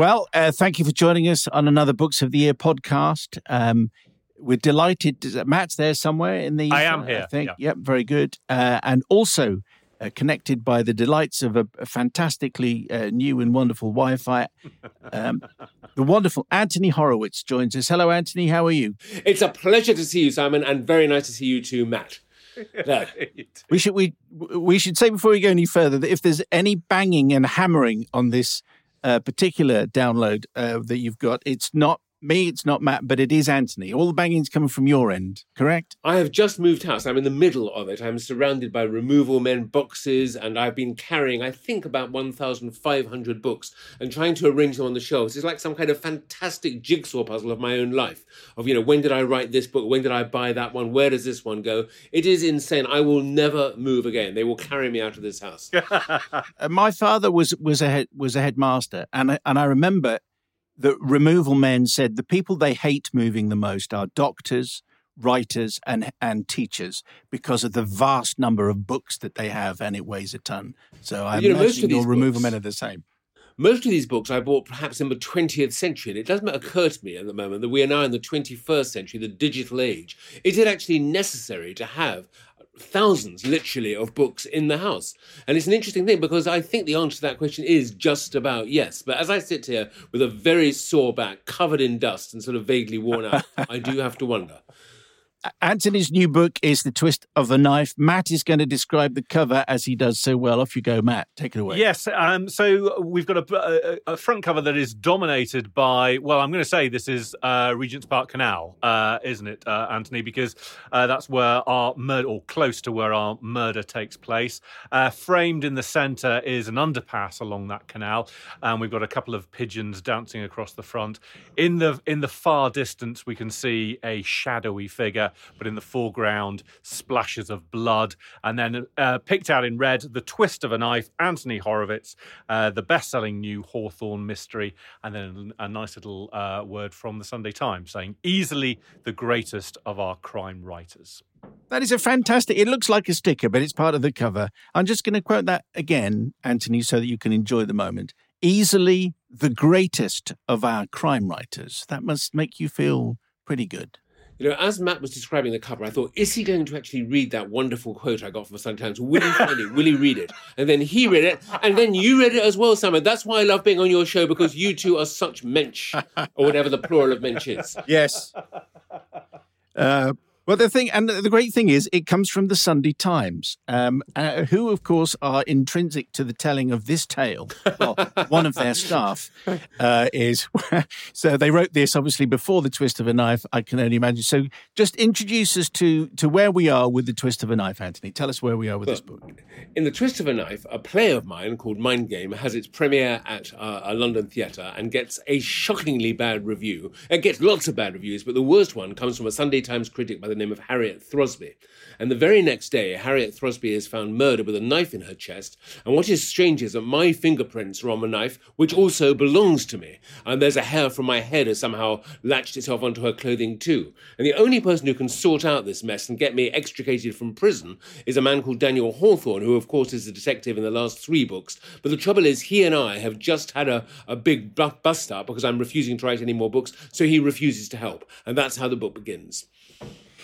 Well, uh, thank you for joining us on another Books of the Year podcast. Um, we're delighted. Matt's there somewhere in the. I am here. I think. Yeah. Yep, very good. Uh, and also uh, connected by the delights of a, a fantastically uh, new and wonderful Wi-Fi. Um, the wonderful Anthony Horowitz joins us. Hello, Anthony. How are you? It's a pleasure to see you, Simon, and very nice to see you too, Matt. There. We should we we should say before we go any further that if there's any banging and hammering on this uh, particular download uh, that you've got, it's not me, it's not Matt, but it is Anthony. All the banging's coming from your end, correct? I have just moved house. I'm in the middle of it. I'm surrounded by removal men boxes, and I've been carrying, I think, about 1,500 books and trying to arrange them on the shelves. It's like some kind of fantastic jigsaw puzzle of my own life. Of, you know, when did I write this book? When did I buy that one? Where does this one go? It is insane. I will never move again. They will carry me out of this house. Uh, my father was was a head, was a headmaster, and I, and I remember that removal men said the people they hate moving the most are doctors, writers, and and teachers because of the vast number of books that they have, and it weighs a ton. So I You know, of your removal books- men are the same. Most of these books I bought perhaps in the 20th century, and it doesn't occur to me at the moment that we are now in the 21st century, the digital age. Is it actually necessary to have thousands, literally, of books in the house? And it's an interesting thing because I think the answer to that question is just about yes. But as I sit here with a very sore back, covered in dust and sort of vaguely worn out, I do have to wonder. Anthony's new book is The Twist of the Knife. Matt is going to describe the cover as he does so well. Off you go, Matt. Take it away. Yes, um, so we've got a, a, front cover that is dominated by, well, I'm going to say this is uh, Regent's Park Canal, uh, isn't it, uh, Anthony? Because uh, that's where our murder, or close to where our murder takes place. Uh, framed in the centre is an underpass along that canal, and we've got a couple of pigeons dancing across the front. In the in the far distance, we can see a shadowy figure, but in the foreground, splashes of blood, and then uh, picked out in red, the twist of a knife, Anthony Horowitz, uh, the best-selling new Hawthorne mystery, and then a nice little uh, word from the Sunday Times saying, "Easily the greatest of our crime writers." That is a fantastic. It looks like a sticker, but it's part of the cover. I'm just going to quote that again, Anthony, so that you can enjoy the moment. Easily the greatest of our crime writers. That must make you feel pretty good. You know, as Matt was describing the cover, I thought, is he going to actually read that wonderful quote I got from the Sun Times? Will he find it? Will he read it? And then he read it, and then you read it as well, Simon. That's why I love being on your show because you two are such mensch, or whatever the plural of mensch is. Yes. Uh, well, the thing, and the great thing is, it comes from the Sunday Times, um, uh, who, of course, are intrinsic to the telling of this tale. Well, one of their staff uh, is. so they wrote this obviously before the twist of a knife. I can only imagine. So, just introduce us to to where we are with the twist of a knife, Anthony. Tell us where we are with this book. In The Twist of a Knife, a play of mine called Mind Game has its premiere at uh, a London theatre and gets a shockingly bad review. It gets lots of bad reviews, but the worst one comes from a Sunday Times critic by the name of Harriet Throsby. And the very next day, Harriet Throsby is found murdered with a knife in her chest. And what is strange is that my fingerprints are on the knife, which also belongs to me. And there's a hair from my head has somehow latched itself onto her clothing too. And the only person who can sort out this mess and get me extricated from prison is a man called Daniel Hawthorne, who, of course, is a detective in the last three books. But the trouble is, he and I have just had a, a big bust up because I'm refusing to write any more books, so he refuses to help. And that's how the book begins.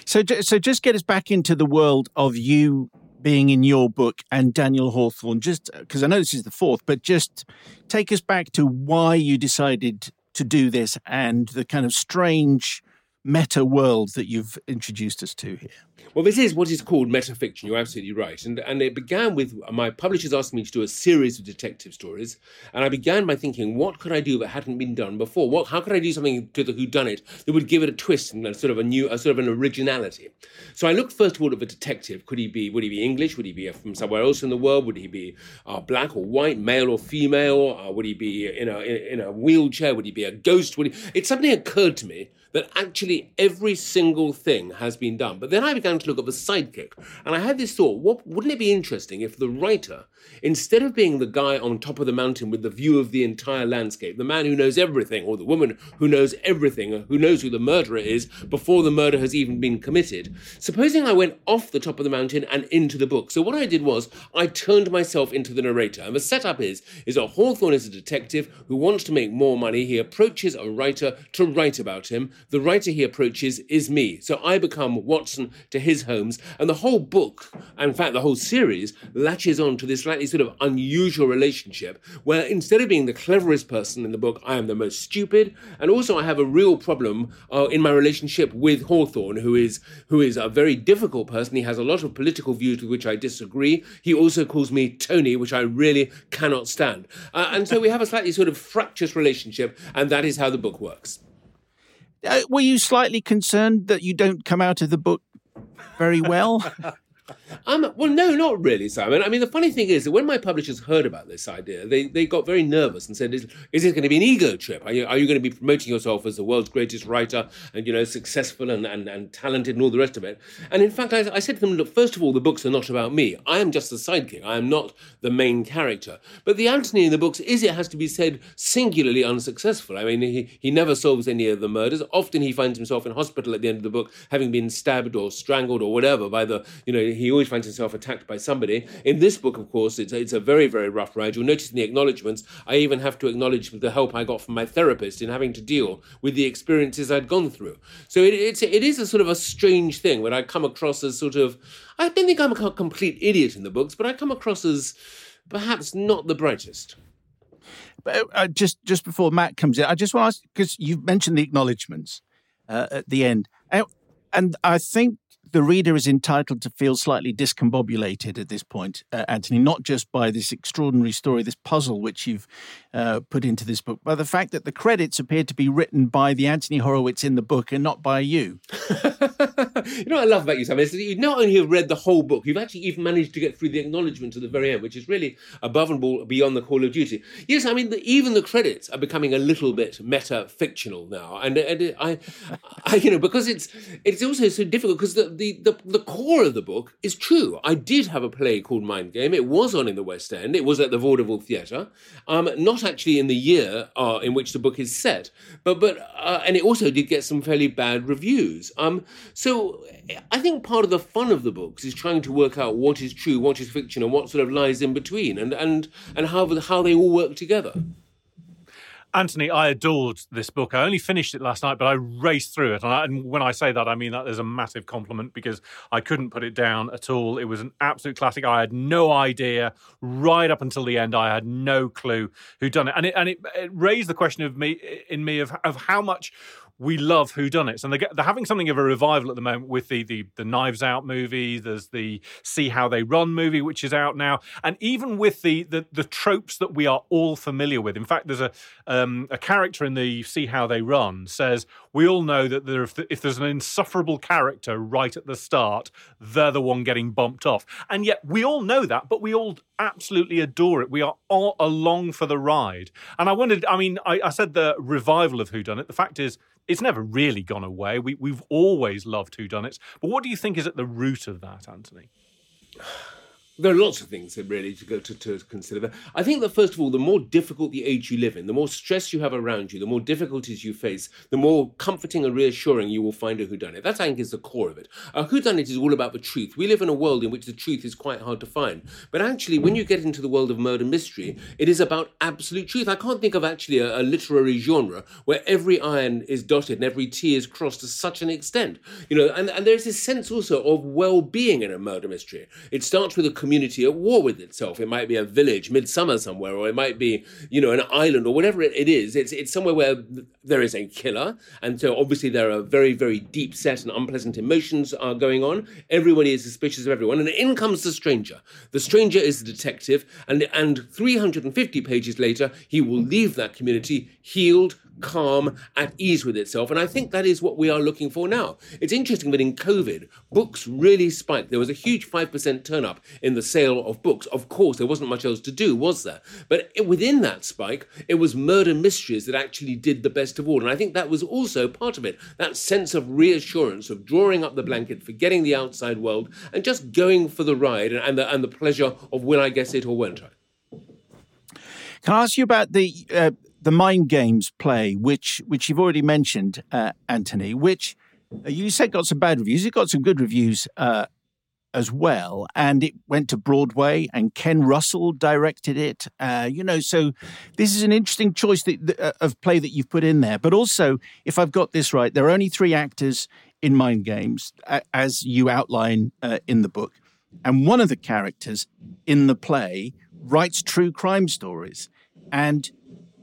So, so just get us back into the world of you being in your book and Daniel Hawthorne, just because I know this is the fourth, but just take us back to why you decided to do this and the kind of strange meta world that you've introduced us to here. Well, this is what is called metafiction. You're absolutely right. And, and it began with my publishers asking me to do a series of detective stories. And I began by thinking, what could I do that hadn't been done before? What, how could I do something to the whodunit that would give it a twist and a sort of a new, a sort of an originality? So I looked first of all at the detective. Could he be, would he be English? Would he be from somewhere else in the world? Would he be uh, black or white, male or female? Uh, would he be in a, in a wheelchair? Would he be a ghost? Would he... It suddenly occurred to me that actually every single thing has been done. But then I began to look at the sidekick, and I had this thought: what wouldn't it be interesting if the writer, instead of being the guy on top of the mountain with the view of the entire landscape, the man who knows everything, or the woman who knows everything, who knows who the murderer is before the murder has even been committed, supposing I went off the top of the mountain and into the book. So what I did was I turned myself into the narrator, and the setup is is that Hawthorne is a detective who wants to make more money. He approaches a writer to write about him. The writer he approaches is me. So I become Watson to his Holmes, and the whole book, in fact, the whole series, latches on to this slightly sort of unusual relationship where instead of being the cleverest person in the book, I am the most stupid. And also, I have a real problem uh, in my relationship with Hawthorne, who is, who is a very difficult person. He has a lot of political views with which I disagree. He also calls me Tony, which I really cannot stand. Uh, and so we have a slightly sort of fractious relationship, and that is how the book works. Uh, were you slightly concerned that you don't come out of the book very well? Um, well, no, not really, Simon. I mean, the funny thing is that when my publishers heard about this idea, they, they got very nervous and said, "Is, is this going to be an ego trip? Are you, are you going to be promoting yourself as the world's greatest writer and you know successful and, and, and talented and all the rest of it?" And in fact, I, I said to them, "Look, first of all, the books are not about me. I am just the sidekick. I am not the main character. But the Anthony in the books is, it has to be said, singularly unsuccessful. I mean, he he never solves any of the murders. Often he finds himself in hospital at the end of the book, having been stabbed or strangled or whatever by the you know he always finds himself attacked by somebody. In this book, of course, it's, it's a very, very rough ride. You'll notice in the acknowledgements, I even have to acknowledge the help I got from my therapist in having to deal with the experiences I'd gone through. So it, it's, it is a sort of a strange thing when I come across as sort of, I don't think I'm a complete idiot in the books, but I come across as perhaps not the brightest. But uh, just just before Matt comes in, I just want to ask because you've mentioned the acknowledgements uh, at the end, and I think the reader is entitled to feel slightly discombobulated at this point, uh, Anthony, not just by this extraordinary story, this puzzle which you've uh, put into this book, but the fact that the credits appear to be written by the Anthony Horowitz in the book and not by you. you know what I love about you, Sam, is that you not only have read the whole book, you've actually even managed to get through the acknowledgement to the very end, which is really above and beyond the call of duty. Yes, I mean, the, even the credits are becoming a little bit meta fictional now. And, and I, I, you know, because it's it's also so difficult because the, the, the, the core of the book is true. I did have a play called Mind Game. It was on in the West End, it was at the Vaudeville Theatre, um, not actually in the year uh, in which the book is set, but, but uh, and it also did get some fairly bad reviews. Um, so I think part of the fun of the books is trying to work out what is true, what is fiction, and what sort of lies in between, and and and how how they all work together. Anthony, I adored this book. I only finished it last night, but I raced through it. And, I, and, when I say that, I mean that there's a massive compliment because I couldn't put it down at all. It was an absolute classic. I had no idea right up until the end. I had no clue who'd done it, and it and it, it raised the question of me in me of of how much we love whodunits, and they're, they're having something of a revival at the moment with the, the the Knives Out movie. There's the See How They Run movie, which is out now, and even with the the, the tropes that we are all familiar with. In fact, there's a, um, a character in the See How They Run says, "We all know that there, if, if there's an insufferable character right at the start, they're the one getting bumped off." And yet we all know that, but we all absolutely adore it. We are all along for the ride. And I wondered, I mean, I, I said the revival of whodunit. The fact is, it's never really gone away. We, we've always loved whodunit. But what do you think is at the root of that, Anthony? There are lots of things really to go to, to consider. I think that first of all, the more difficult the age you live in, the more stress you have around you, the more difficulties you face, the more comforting and reassuring you will find a whodunit. That I think is the core of it. A whodunit is all about the truth. We live in a world in which the truth is quite hard to find. But actually, when you get into the world of murder mystery, it is about absolute truth. I can't think of actually a, a literary genre where every iron is dotted and every T is crossed to such an extent. You know, and, and there's this sense also of well-being in a murder mystery. It starts with a community at war with itself. It might be a village, midsummer somewhere, or it might be, you know, an island or whatever it, is. It's it's somewhere where there is a killer, and so obviously there are very very deep set and unpleasant emotions are going on. Everybody is suspicious of everyone, and in comes the stranger. The stranger is the detective, and and 350 pages later, he will leave that community healed, calm, at ease with itself. And I think that is what we are looking for now. It's interesting that in COVID, books really spiked. There was a huge 5% turn up in the sale of books. Of course, there wasn't much else to do, was there? But within that spike, it was murder mysteries that actually did the best of all. And I think that was also part of it that sense of reassurance, of drawing up the blanket, forgetting the outside world, and just going for the ride and, and, the, and the pleasure of will I guess it or won't I? Can I ask you about the uh, the mind games play, which which you've already mentioned, uh, Anthony, which uh, you said got some bad reviews. It got some good reviews uh, as well, and it went to Broadway, and Ken Russell directed it. Uh, you know, so this is an interesting choice that, uh, of play that you've put in there. But also, if I've got this right, there are only three actors in Mind Games, as you outline uh, in the book, and one of the characters in the play writes true crime stories, and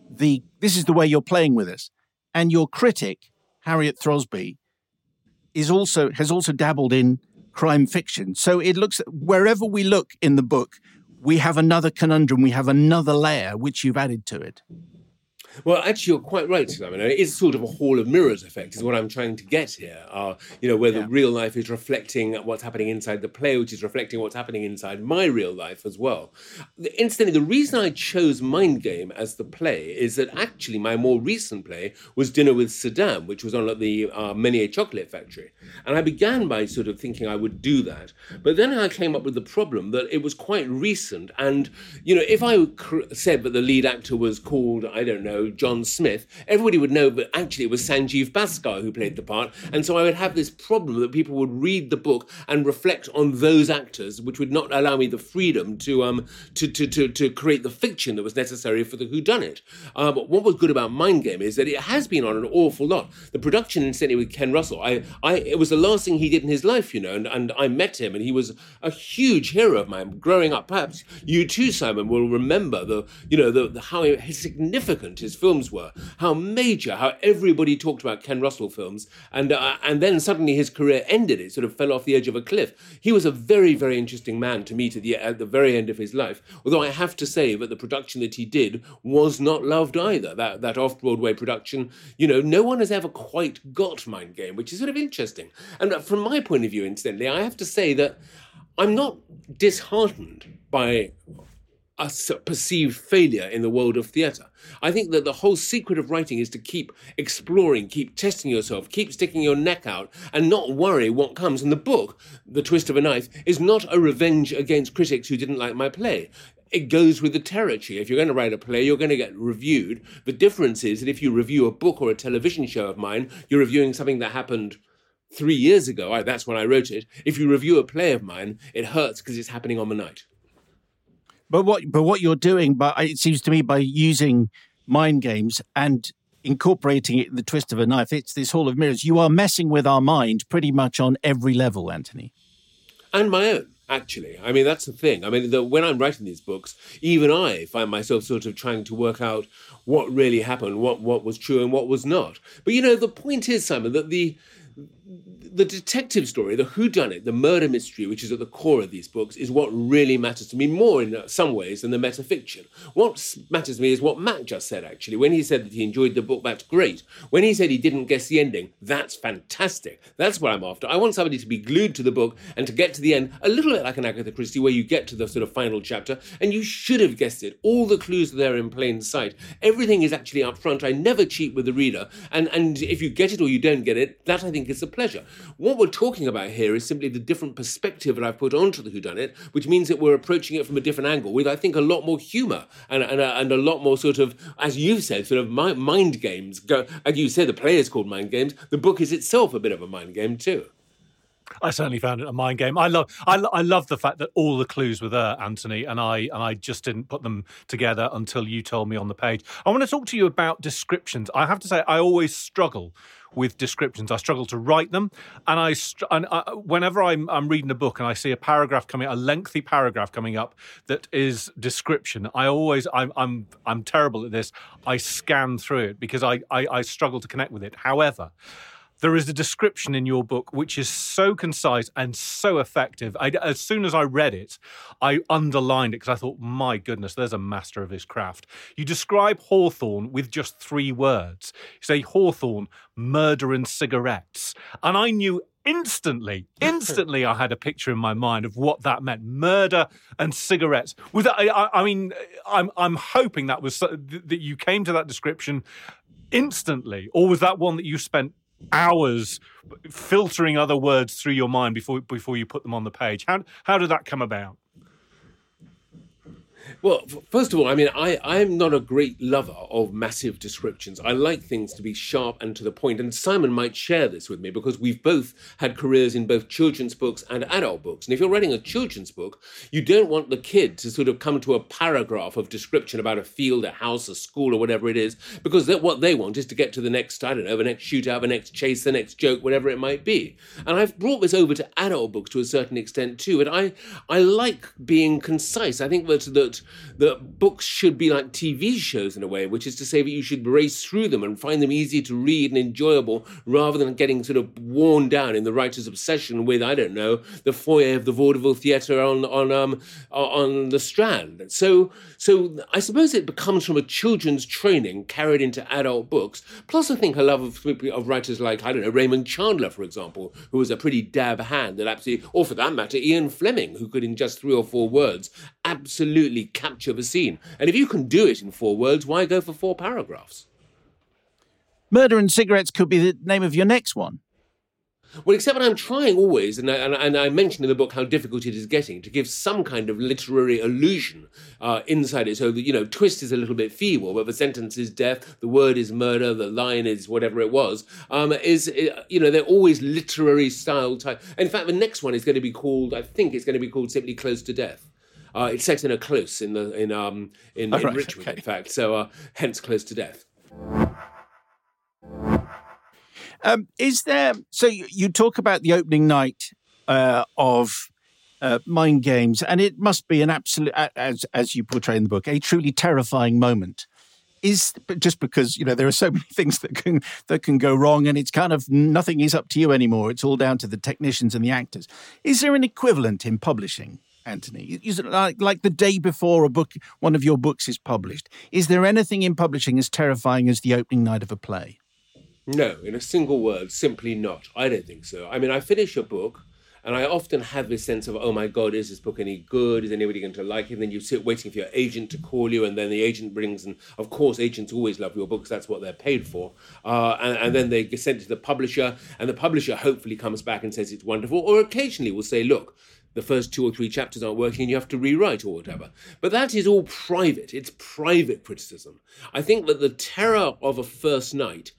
the this is the way you're playing with us. And your critic, Harriet Throsby, is also has also dabbled in crime fiction. So it looks wherever we look in the book, we have another conundrum, we have another layer which you've added to it. Well, actually, you're quite right, Simon. It is sort of a hall of mirrors effect, is what I'm trying to get here. Uh, you know, where yeah. the real life is reflecting what's happening inside the play, which is reflecting what's happening inside my real life as well. Incidentally, the reason I chose Mind Game as the play is that actually my more recent play was Dinner with Saddam, which was on at the uh, Menier Chocolate Factory. And I began by sort of thinking I would do that. But then I came up with the problem that it was quite recent. And, you know, if I said that the lead actor was called, I don't know, John Smith, everybody would know that actually it was Sanjeev Bhaskar who played the part. And so I would have this problem that people would read the book and reflect on those actors, which would not allow me the freedom to um to to to, to create the fiction that was necessary for the who whodunit. Uh, but what was good about Mind Game is that it has been on an awful lot. The production, incidentally, with Ken Russell, I, I it was the last thing he did in his life, you know, and, and I met him, and he was a huge hero of mine growing up. Perhaps you too, Simon, will remember the you know the, the how significant his his films were, how major, how everybody talked about Ken Russell films, and uh, and then suddenly his career ended. It sort of fell off the edge of a cliff. He was a very very interesting man to meet at the at the very end of his life. Although I have to say that the production that he did was not loved either. That that off Broadway production, you know, no one has ever quite got Mind Game, which is sort of interesting. And from my point of view, incidentally, I have to say that I'm not disheartened by a perceived failure in the world of theatre. I think that the whole secret of writing is to keep exploring, keep testing yourself, keep sticking your neck out, and not worry what comes. And the book, The Twist of a Knife, is not a revenge against critics who didn't like my play. It goes with the territory. If you're going to write a play, you're going to get reviewed. The difference is that if you review a book or a television show of mine, you're reviewing something that happened three years ago. I, that's when I wrote it. If you review a play of mine, it hurts because it's happening on the night. But what but what you're doing, but it seems to me, by using mind games and incorporating it in the twist of a knife, it's this hall of mirrors. You are messing with our mind pretty much on every level, Anthony. And my own actually. I mean, that's the thing. I mean, the, when I'm writing these books, even I find myself sort of trying to work out what really happened, what what was true and what was not. But you know, the point is, Simon, that the the detective story, the whodunit, the murder mystery, which is at the core of these books, is what really matters to me more in some ways than the metafiction. What matters to me is what Matt just said, actually. When he said that he enjoyed the book, that's great. When he said he didn't guess the ending, that's fantastic. That's what I'm after. I want somebody to be glued to the book and to get to the end, a little bit like an Agatha Christie, where you get to the sort of final chapter and you should have guessed it. All the clues are there in plain sight. Everything is actually up front. I never cheat with the reader. And, and if you get it or you don't get it, that I think is a pleasure. What we're talking about here is simply the different perspective that I've put onto the whodunit, which means that we're approaching it from a different angle with, I think, a lot more humour and, and, a, and a lot more sort of, as you've said, sort of mind games. As you said, the play is called mind games. The book is itself a bit of a mind game too. I certainly found it a mind game. I love, I, I love the fact that all the clues were there, Anthony, and I and I just didn't put them together until you told me on the page. I want to talk to you about descriptions. I have to say, I always struggle with descriptions. I struggle to write them, and I, and I whenever I'm, I'm reading a book and I see a paragraph coming, a lengthy paragraph coming up that is description. I always, I'm, I'm, I'm terrible at this. I scan through it because I, I, I struggle to connect with it. However there is a description in your book which is so concise and so effective. I, as soon as I read it, I underlined it because I thought, my goodness, there's a master of his craft. You describe Hawthorne with just three words. You say, Hawthorne, murder and cigarettes. And I knew instantly, instantly, I had a picture in my mind of what that meant: murder and cigarettes. Was that, I, I mean, I'm I'm hoping that was that you came to that description instantly, or was that one that you spent hours filtering other words through your mind before before you put them on the page. How how did that come about? Well, first of all, I mean, I, I'm not a great lover of massive descriptions. I like things to be sharp and to the point. And Simon might share this with me because we've both had careers in both children's books and adult books. And if you're writing a children's book, you don't want the kid to sort of come to a paragraph of description about a field, a house, a school, or whatever it is, because what they want is to get to the next, I don't know, the next shootout, the next chase, the next joke, whatever it might be. And I've brought this over to adult books to a certain extent too. And I, I like being concise. I think that, that that books should be like TV shows in a way, which is to say that you should race through them and find them easy to read and enjoyable rather than getting sort of worn down in the writer's obsession with, I don't know, the foyer of the vaudeville theatre on, on, um, on the Strand. So, so I suppose it becomes from a children's training carried into adult books. Plus, I think a love of, of writers like, I don't know, Raymond Chandler, for example, who was a pretty dab hand that absolutely, or for that matter, Ian Fleming, who could in just three or four words absolutely capture the scene. And if you can do it in four words, why go for four paragraphs? Murder and Cigarettes could be the name of your next one. Well, except that I'm trying always, and I, and, and I mentioned in the book how difficult it is getting to give some kind of literary illusion uh, inside it. So the you know twist is a little bit feeble, but the sentence is death, the word is murder, the line is whatever it was. Um, is uh, you know they're always literary style type. In fact, the next one is going to be called. I think it's going to be called simply "Close to Death." Uh, it's set in a close in the in um in, oh, in right, Richmond, okay. in fact. So uh, hence "Close to Death." Um, is there? So you, you, talk about the opening night uh, of uh, Mind Games, and it must be an absolute, as as you portray in the book, a truly terrifying moment. Is just because you know there are so many things that can that can go wrong, and it's kind of nothing is up to you anymore. It's all down to the technicians and the actors. Is there an equivalent in publishing? Anthony? Is it like, like the day before a book, one of your books is published? Is there anything in publishing as terrifying as the opening night of a play? No, in a single word, simply not. I don't think so. I mean, I finish a book and I often have this sense of, oh my God, is this book any good? Is anybody going to like it? And then you sit waiting for your agent to call you, and then the agent brings, and of course, agents always love your books, that's what they're paid for. Uh, and, and, then they get sent to the publisher, and the publisher hopefully comes back and says it's wonderful, or occasionally will say, look, the first two or three chapters aren't working, and you have to rewrite or whatever. But that is all private. It's private criticism. I think that the terror of a first night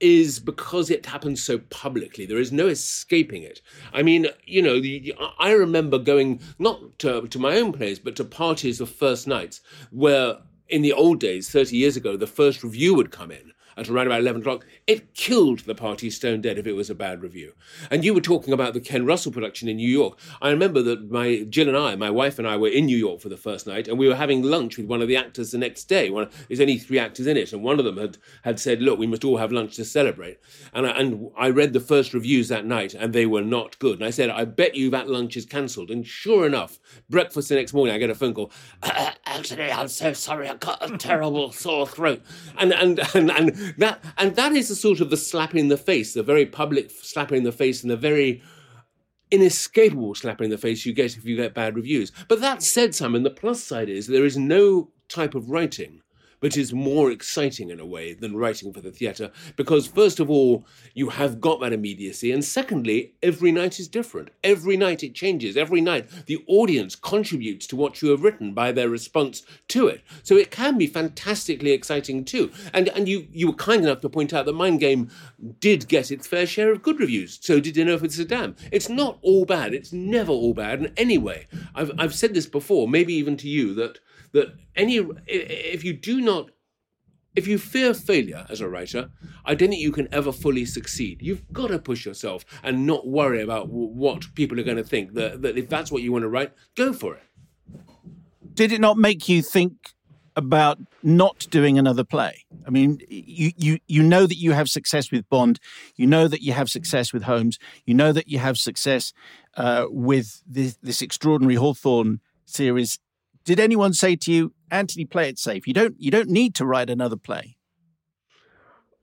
is because it happens so publicly. There is no escaping it. I mean, you know, the, I remember going not to, to my own place, but to parties of first nights where in the old days, 30 years ago, the first review would come in at around about 11 o'clock, it killed the party stone dead if it was a bad review. And you were talking about the Ken Russell production in New York. I remember that my Jill and I, my wife and I, were in New York for the first night, and we were having lunch with one of the actors the next day. One, there's only three actors in it, and one of them had, had said, Look, we must all have lunch to celebrate. And I, and I read the first reviews that night, and they were not good. And I said, I bet you that lunch is cancelled. And sure enough, breakfast the next morning, I get a phone call. Actually, I'm so sorry, I've got a terrible sore throat. And, and, and, and, that, and that is the sort of the slap in the face, the very public slap in the face, and the very inescapable slap in the face you get if you get bad reviews. But that said, Simon, the plus side is there is no type of writing but is more exciting in a way than writing for the theatre because, first of all, you have got that immediacy, and secondly, every night is different. Every night it changes. Every night the audience contributes to what you have written by their response to it. So it can be fantastically exciting too. And and you you were kind enough to point out that Mind Game did get its fair share of good reviews. So did Dinner with Saddam. It's not all bad. It's never all bad. And anyway, I've I've said this before, maybe even to you that that any if you do not if you fear failure as a writer, I don't think you can ever fully succeed. You've got to push yourself and not worry about what people are going to think. That, that if that's what you want to write, go for it. Did it not make you think about not doing another play? I mean, you, you, you know that you have success with Bond. You know that you have success with Holmes. You know that you have success uh, with this, this extraordinary Hawthorne series did anyone say to you, Anthony, play it safe? You don't you don't need to write another play.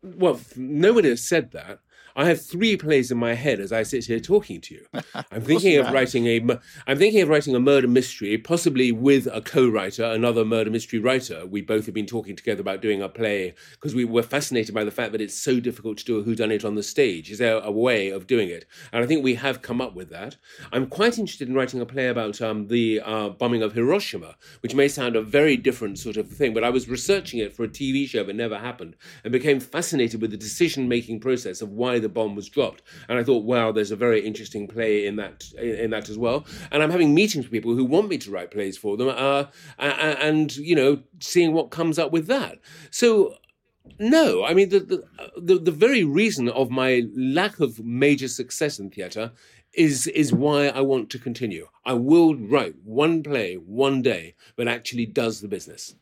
Well, nobody has said that. I have three plays in my head as I sit here talking to you. I'm thinking of writing a. I'm thinking of writing a murder mystery, possibly with a co-writer, another murder mystery writer. We both have been talking together about doing a play because we were fascinated by the fact that it's so difficult to do a whodunit on the stage. Is there a way of doing it? And I think we have come up with that. I'm quite interested in writing a play about um, the uh, bombing of Hiroshima, which may sound a very different sort of thing, but I was researching it for a TV show that never happened and became fascinated with the decision-making process of why the the bomb was dropped. And I thought, wow, there's a very interesting play in that in, that as well. And I'm having meetings with people who want me to write plays for them, uh, and you know, seeing what comes up with that. So no, I mean the, the, the the very reason of my lack of major success in theatre is is why I want to continue. I will write one play one day that actually does the business.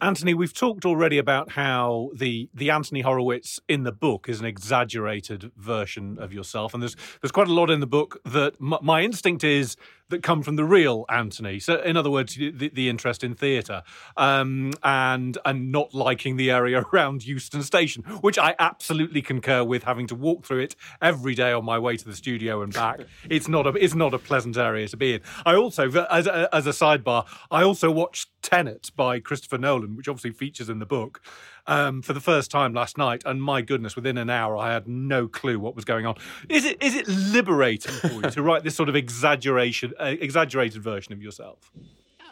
Anthony, we've talked already about how the the Anthony Horowitz in the book is an exaggerated version of yourself, and there's there's quite a lot in the book that m- my instinct is that come from the real Anthony. So, in other words, the, the interest in theatre um, and and not liking the area around Euston Station, which I absolutely concur with. Having to walk through it every day on my way to the studio and back, it's not a it's not a pleasant area to be in. I also, as a, as a sidebar, I also watched Tenet by Christopher Nolan, which obviously features in the book um, for the first time last night, and my goodness, within an hour, I had no clue what was going on. Is it is it liberating for you to write this sort of exaggeration, uh, exaggerated version of yourself?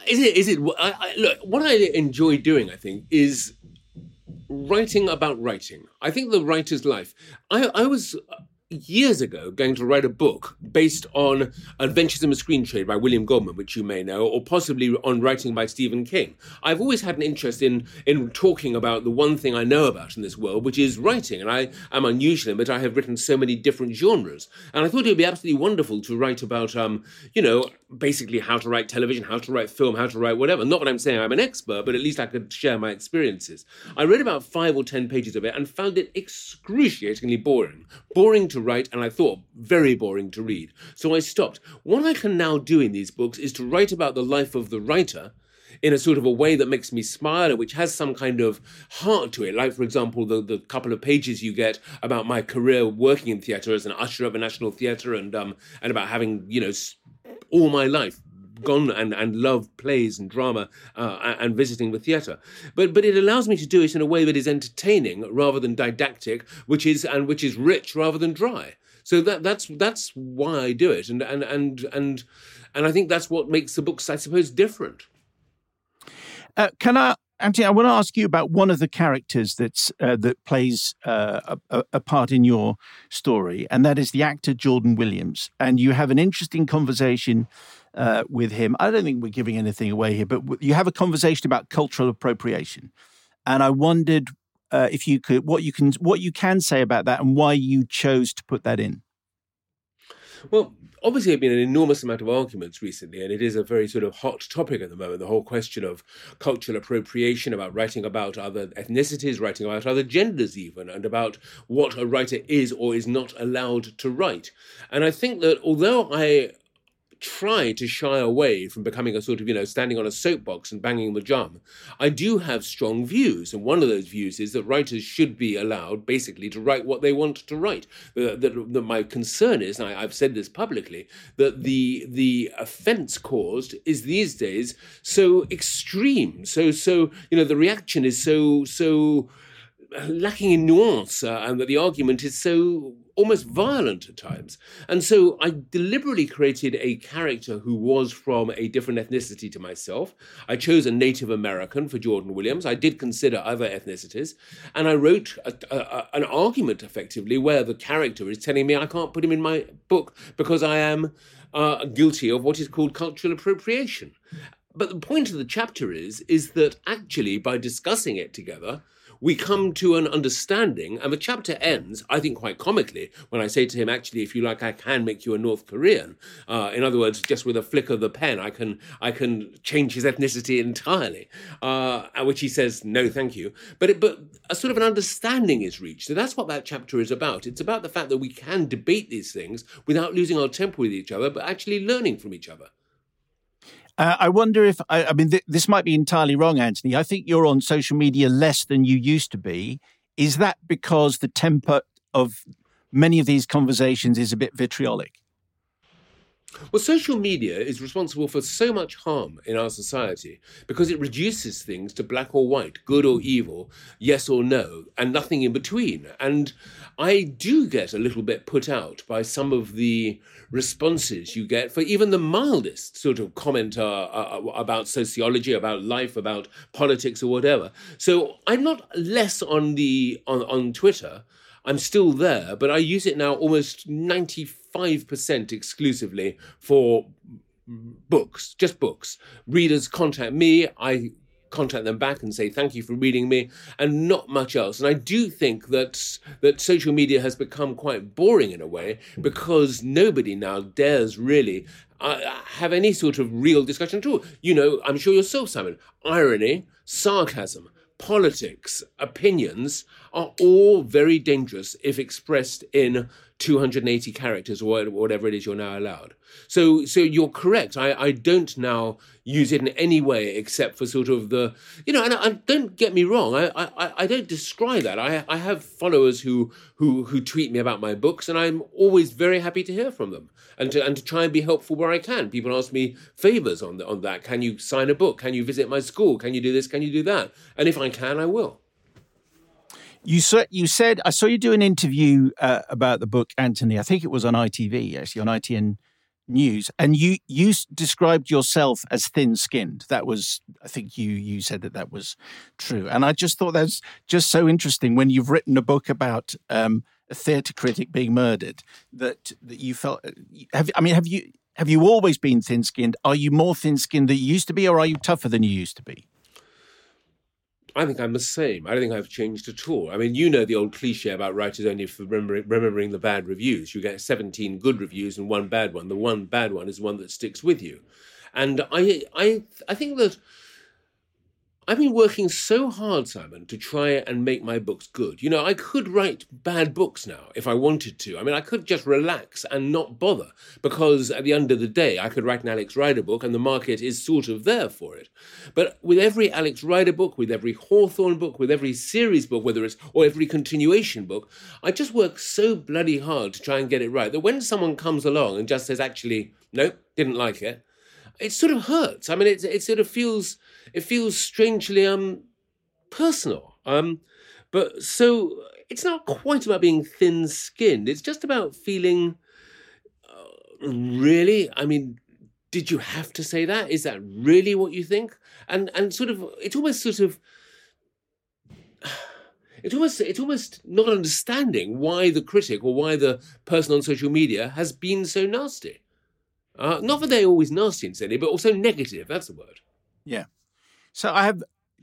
Is it? Is it? I, I, look, what I enjoy doing, I think, is writing about writing. I think the writer's life. I, I was years ago going to write a book based on Adventures in the Screen Trade by William Goldman, which you may know, or possibly on writing by Stephen King. I've always had an interest in in talking about the one thing I know about in this world, which is writing, and I am unusual in that I have written so many different genres. And I thought it would be absolutely wonderful to write about, um, you know, basically how to write television, how to write film, how to write whatever. Not that I'm saying I'm an expert, but at least I could share my experiences. I read about five or ten pages of it and found it excruciatingly boring. Boring to write, and I thought very boring to read. So I stopped. What I can now do in these books is to write about the life of the writer in a sort of a way that makes me smile and which has some kind of heart to it. Like, for example, the, the couple of pages you get about my career working in theatre as an usher of a national theatre and um, and about having, you know, all my life gone and, and love plays and drama uh, and visiting the theatre. But but it allows me to do it in a way that is entertaining rather than didactic, which is and which is rich rather than dry. So that that's that's why I do it, and and and and and I think that's what makes the books, I suppose, different. Uh, can I Anthony, I want to ask you about one of the characters that's uh, that plays uh, a, a, part in your story, and that is the actor Jordan Williams. And you have an interesting conversation uh, with him. I don't think we're giving anything away here, but you have a conversation about cultural appropriation. And I wondered uh, if you could, what you can, what you can say about that, and why you chose to put that in. Well, obviously, there have been an enormous amount of arguments recently, and it is a very sort of hot topic at the moment. The whole question of cultural appropriation, about writing about other ethnicities, writing about other genders, even, and about what a writer is or is not allowed to write. And I think that although I try to shy away from becoming a sort of, you know, standing on a soapbox and banging the drum, I do have strong views. And one of those views is that writers should be allowed basically to write what they want to write. Uh, that, that, my concern is, and I, I've said this publicly, that the the offence caused is these days so extreme. So so you know the reaction is so so lacking in nuance uh, and that the argument is so almost violent at times. And so I deliberately created a character who was from a different ethnicity to myself. I chose a Native American for Jordan Williams. I did consider other ethnicities. And I wrote a, a, an argument effectively where the character is telling me I can't put him in my book because I am uh, guilty of what is called cultural appropriation. But the point of the chapter is, is that actually by discussing it together, we come to an understanding, and the chapter ends, I think, quite comically when I say to him, "Actually, if you like, I can make you a North Korean." Uh, in other words, just with a flick of the pen, I can I can change his ethnicity entirely. Uh, which he says, "No, thank you." But it, but a sort of an understanding is reached, so that's what that chapter is about. It's about the fact that we can debate these things without losing our temper with each other, but actually learning from each other. Uh, I wonder if I, I mean th- this might be entirely wrong, Anthony. I think you're on social media less than you used to be. Is that because the temper of many of these conversations is a bit vitriolic? Well, social media is responsible for so much harm in our society because it reduces things to black or white, good or evil, yes or no, and nothing in between. And I do get a little bit put out by some of the responses you get for even the mildest sort of comment uh, uh, about sociology, about life, about politics, or whatever. So I'm not less on the on, on Twitter. I'm still there, but I use it now almost 95% exclusively for books, just books. Readers contact me, I contact them back and say thank you for reading me and not much else and i do think that that social media has become quite boring in a way because nobody now dares really uh, have any sort of real discussion at all you know i'm sure yourself simon irony sarcasm politics, opinions are all very dangerous if expressed in 280 characters or whatever it is you're now allowed. So, so you're correct. I, I don't now use it in any way except for sort of the, you know, and, and don't get me wrong. I, I, I don't describe that. I, I have followers who, who, who tweet me about my books and I'm always very happy to hear from them and to, and to try and be helpful where I can. People ask me favors on, the, on that. Can you sign a book? Can you visit my school? Can you do this? Can you do that? And if I can, I will. You said you said I saw you do an interview uh, about the book, Anthony. I think it was on ITV, actually on ITN News, and you you described yourself as thin-skinned. That was, I think you you said that that was true, and I just thought that's just so interesting when you've written a book about um, a theatre critic being murdered. That that you felt. Uh, have I mean, have you have you always been thin-skinned? Are you more thin-skinned than you used to be, or are you tougher than you used to be? I think I'm the same. I don't think I've changed at all. I mean, you know the old cliche about writers only for remembering, remembering the bad reviews. You get 17 good reviews and one bad one. The one bad one is one that sticks with you. And I, I, I think that I've been working so hard, Simon, to try and make my books good. You know, I could write bad books now if I wanted to. I mean, I could just relax and not bother because at the end of the day, I could write an Alex Rider book and the market is sort of there for it. But with every Alex Rider book, with every Hawthorne book, with every series book, whether it's or every continuation book, I just work so bloody hard to try and get it right that when someone comes along and just says, actually, nope, didn't like it, it sort of hurts. I mean, it, it sort of feels it feels strangely um personal. Um, but so it's not quite about being thin-skinned. It's just about feeling. Uh, really, I mean, did you have to say that? Is that really what you think? And and sort of, it's almost sort of. It's almost it's almost not understanding why the critic or why the person on social media has been so nasty. Uh, not that they're always nasty silly, but also negative. That's the word. Yeah. So I have,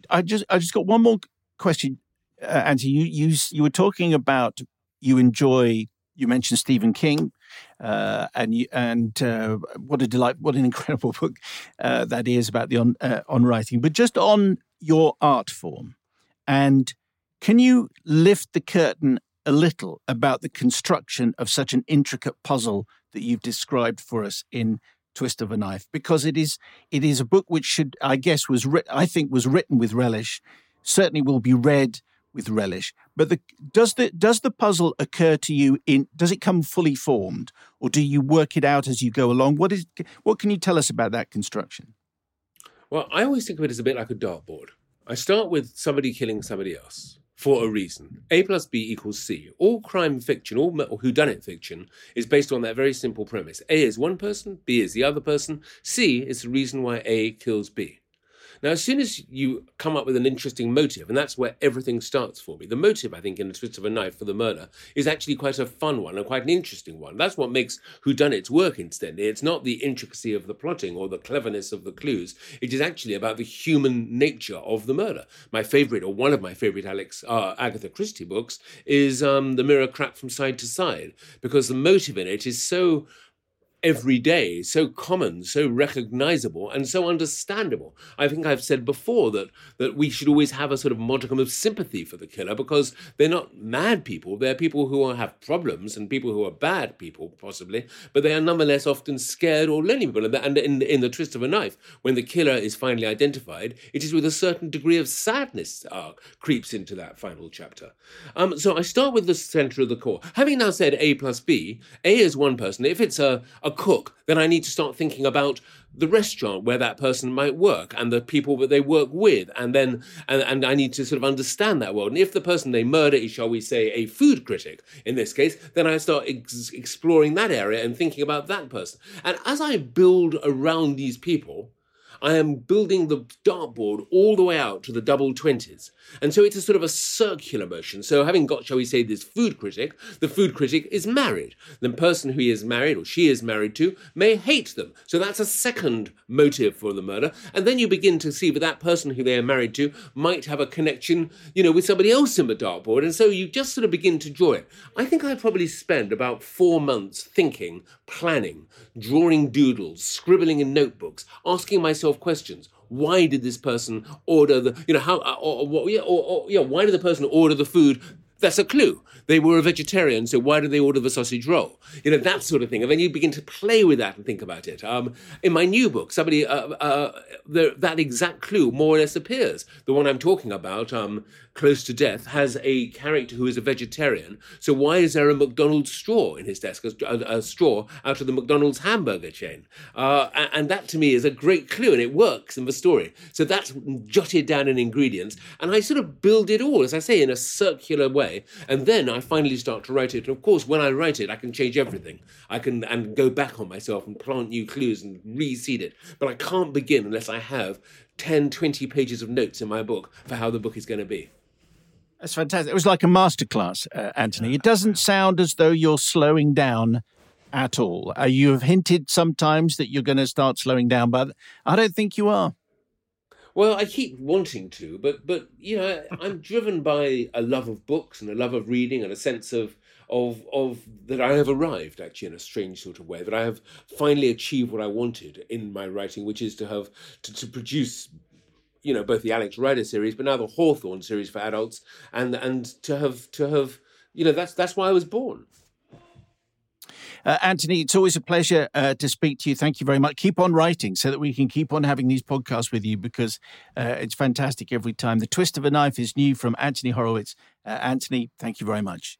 I just, I just got one more question. uh, Anthony, you, you you were talking about you enjoy. You mentioned Stephen King, uh, and you, and uh, what a delight, what an incredible book uh, that is about the on uh, on writing. But just on your art form, and can you lift the curtain a little about the construction of such an intricate puzzle that you've described for us in twist of a knife because it is it is a book which should I guess was writ- I think was written with relish certainly will be read with relish. But the does the does the puzzle occur to you in does it come fully formed or do you work it out as you go along? What is what can you tell us about that construction? Well I always think of it as a bit like a dartboard. I start with somebody killing somebody else for a reason. A plus B equals C. All crime fiction, all whodunit fiction, is based on that very simple premise. A is one person, B is the other person, C is the reason why A kills B. Now, as soon as you come up with an interesting motive, and that's where everything starts for me, the motive, I think, in A Twist of a Knife for the murder is actually quite a fun one and quite an interesting one. That's what makes whodunits work, incidentally. It's not the intricacy of the plotting or the cleverness of the clues. It is actually about the human nature of the murder. My favorite, or one of my favorite Alex uh, Agatha Christie books, is um, The Mirror Cracked from Side to Side, because the motive in it is so every day, so common, so recognizable, and so understandable. I think I've said before that that we should always have a sort of modicum of sympathy for the killer because they're not mad people. They're people who have problems and people who are bad people, possibly, but they are nonetheless often scared or lonely people. And in, in the twist of a knife, when the killer is finally identified, it is with a certain degree of sadness uh, creeps into that final chapter. Um, so I start with the center of the core. Having now said A plus B, A is one person. If it's a, a cook, then I need to start thinking about the restaurant where that person might work and the people that they work with. And then and, and i need to sort of understand that world. And if the person they murder is shall we say a food critic in this case then i start ex- exploring that area and thinking about that person. And as i build around these people I am building the dartboard all the way out to the double twenties. And so it's a sort of a circular motion. So having got, shall we say, this food critic, the food critic is married. The person who he is married or she is married to may hate them. So that's a second motive for the murder. And then you begin to see that that person who they are married to might have a connection, you know, with somebody else in the dartboard. And so you just sort of begin to draw it. I think I probably spend about four months thinking, planning, drawing doodles, scribbling in notebooks, asking myself questions. Why did this person order the, you know, how, or, or, or, or yeah, why did the person order the food that's a clue. They were a vegetarian, so why did they order the sausage roll? You know, that sort of thing. And then you begin to play with that and think about it. Um, in my new book, somebody, uh, uh, the, that exact clue more or less appears. The one I'm talking about, um, Close to Death, has a character who is a vegetarian. So why is there a McDonald's straw in his desk, a, a straw out of the McDonald's hamburger chain? Uh, and that to me is a great clue, and it works in the story. So that's jotted down in ingredients. And I sort of build it all, as I say, in a circular way. And then I finally start to write it. And of course, when I write it, I can change everything. I can and go back on myself and plant new clues and reseed it. But I can't begin unless I have 10, 20 pages of notes in my book for how the book is going to be. That's fantastic. It was like a masterclass, uh, Anthony. It doesn't sound as though you're slowing down at all. Uh, you have hinted sometimes that you're going to start slowing down, but I don't think you are. Well, I keep wanting to, but but you know, I'm driven by a love of books and a love of reading and a sense of of of that I have arrived actually in a strange sort of way that I have finally achieved what I wanted in my writing, which is to have to, to produce you know both the Alex Rider series, but now the Hawthorne series for adults, and and to have to have you know that's that's why I was born. Uh, Anthony, it's always a pleasure uh, to speak to you. Thank you very much. Keep on writing so that we can keep on having these podcasts with you because uh, it's fantastic every time. The Twist of a Knife is new from Anthony Horowitz. Uh, Anthony, thank you very much.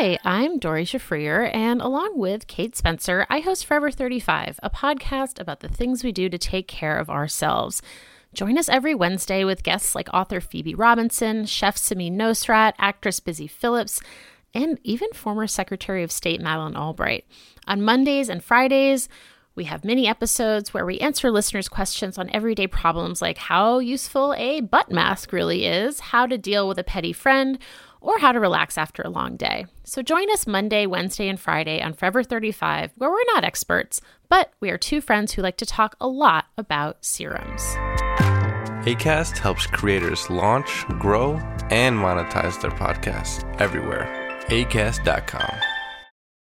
Hi, I'm Doree Shafrir, and along with Kate Spencer, I host Forever 35, a podcast about the things we do to take care of ourselves. Join us every Wednesday with guests like author Phoebe Robinson, chef Samin Nosrat, actress Busy Philipps, and even former Secretary of State Madeleine Albright. On Mondays and Fridays, we have mini episodes where we answer listeners' questions on everyday problems like how useful a butt mask really is, how to deal with a petty friend, or how to relax after a long day. So join us Monday, Wednesday, and Friday on Forever 35, where we're not experts, but we are two friends who like to talk a lot about serums. ACAST helps creators launch, grow, and monetize their podcasts everywhere. ACAST.com.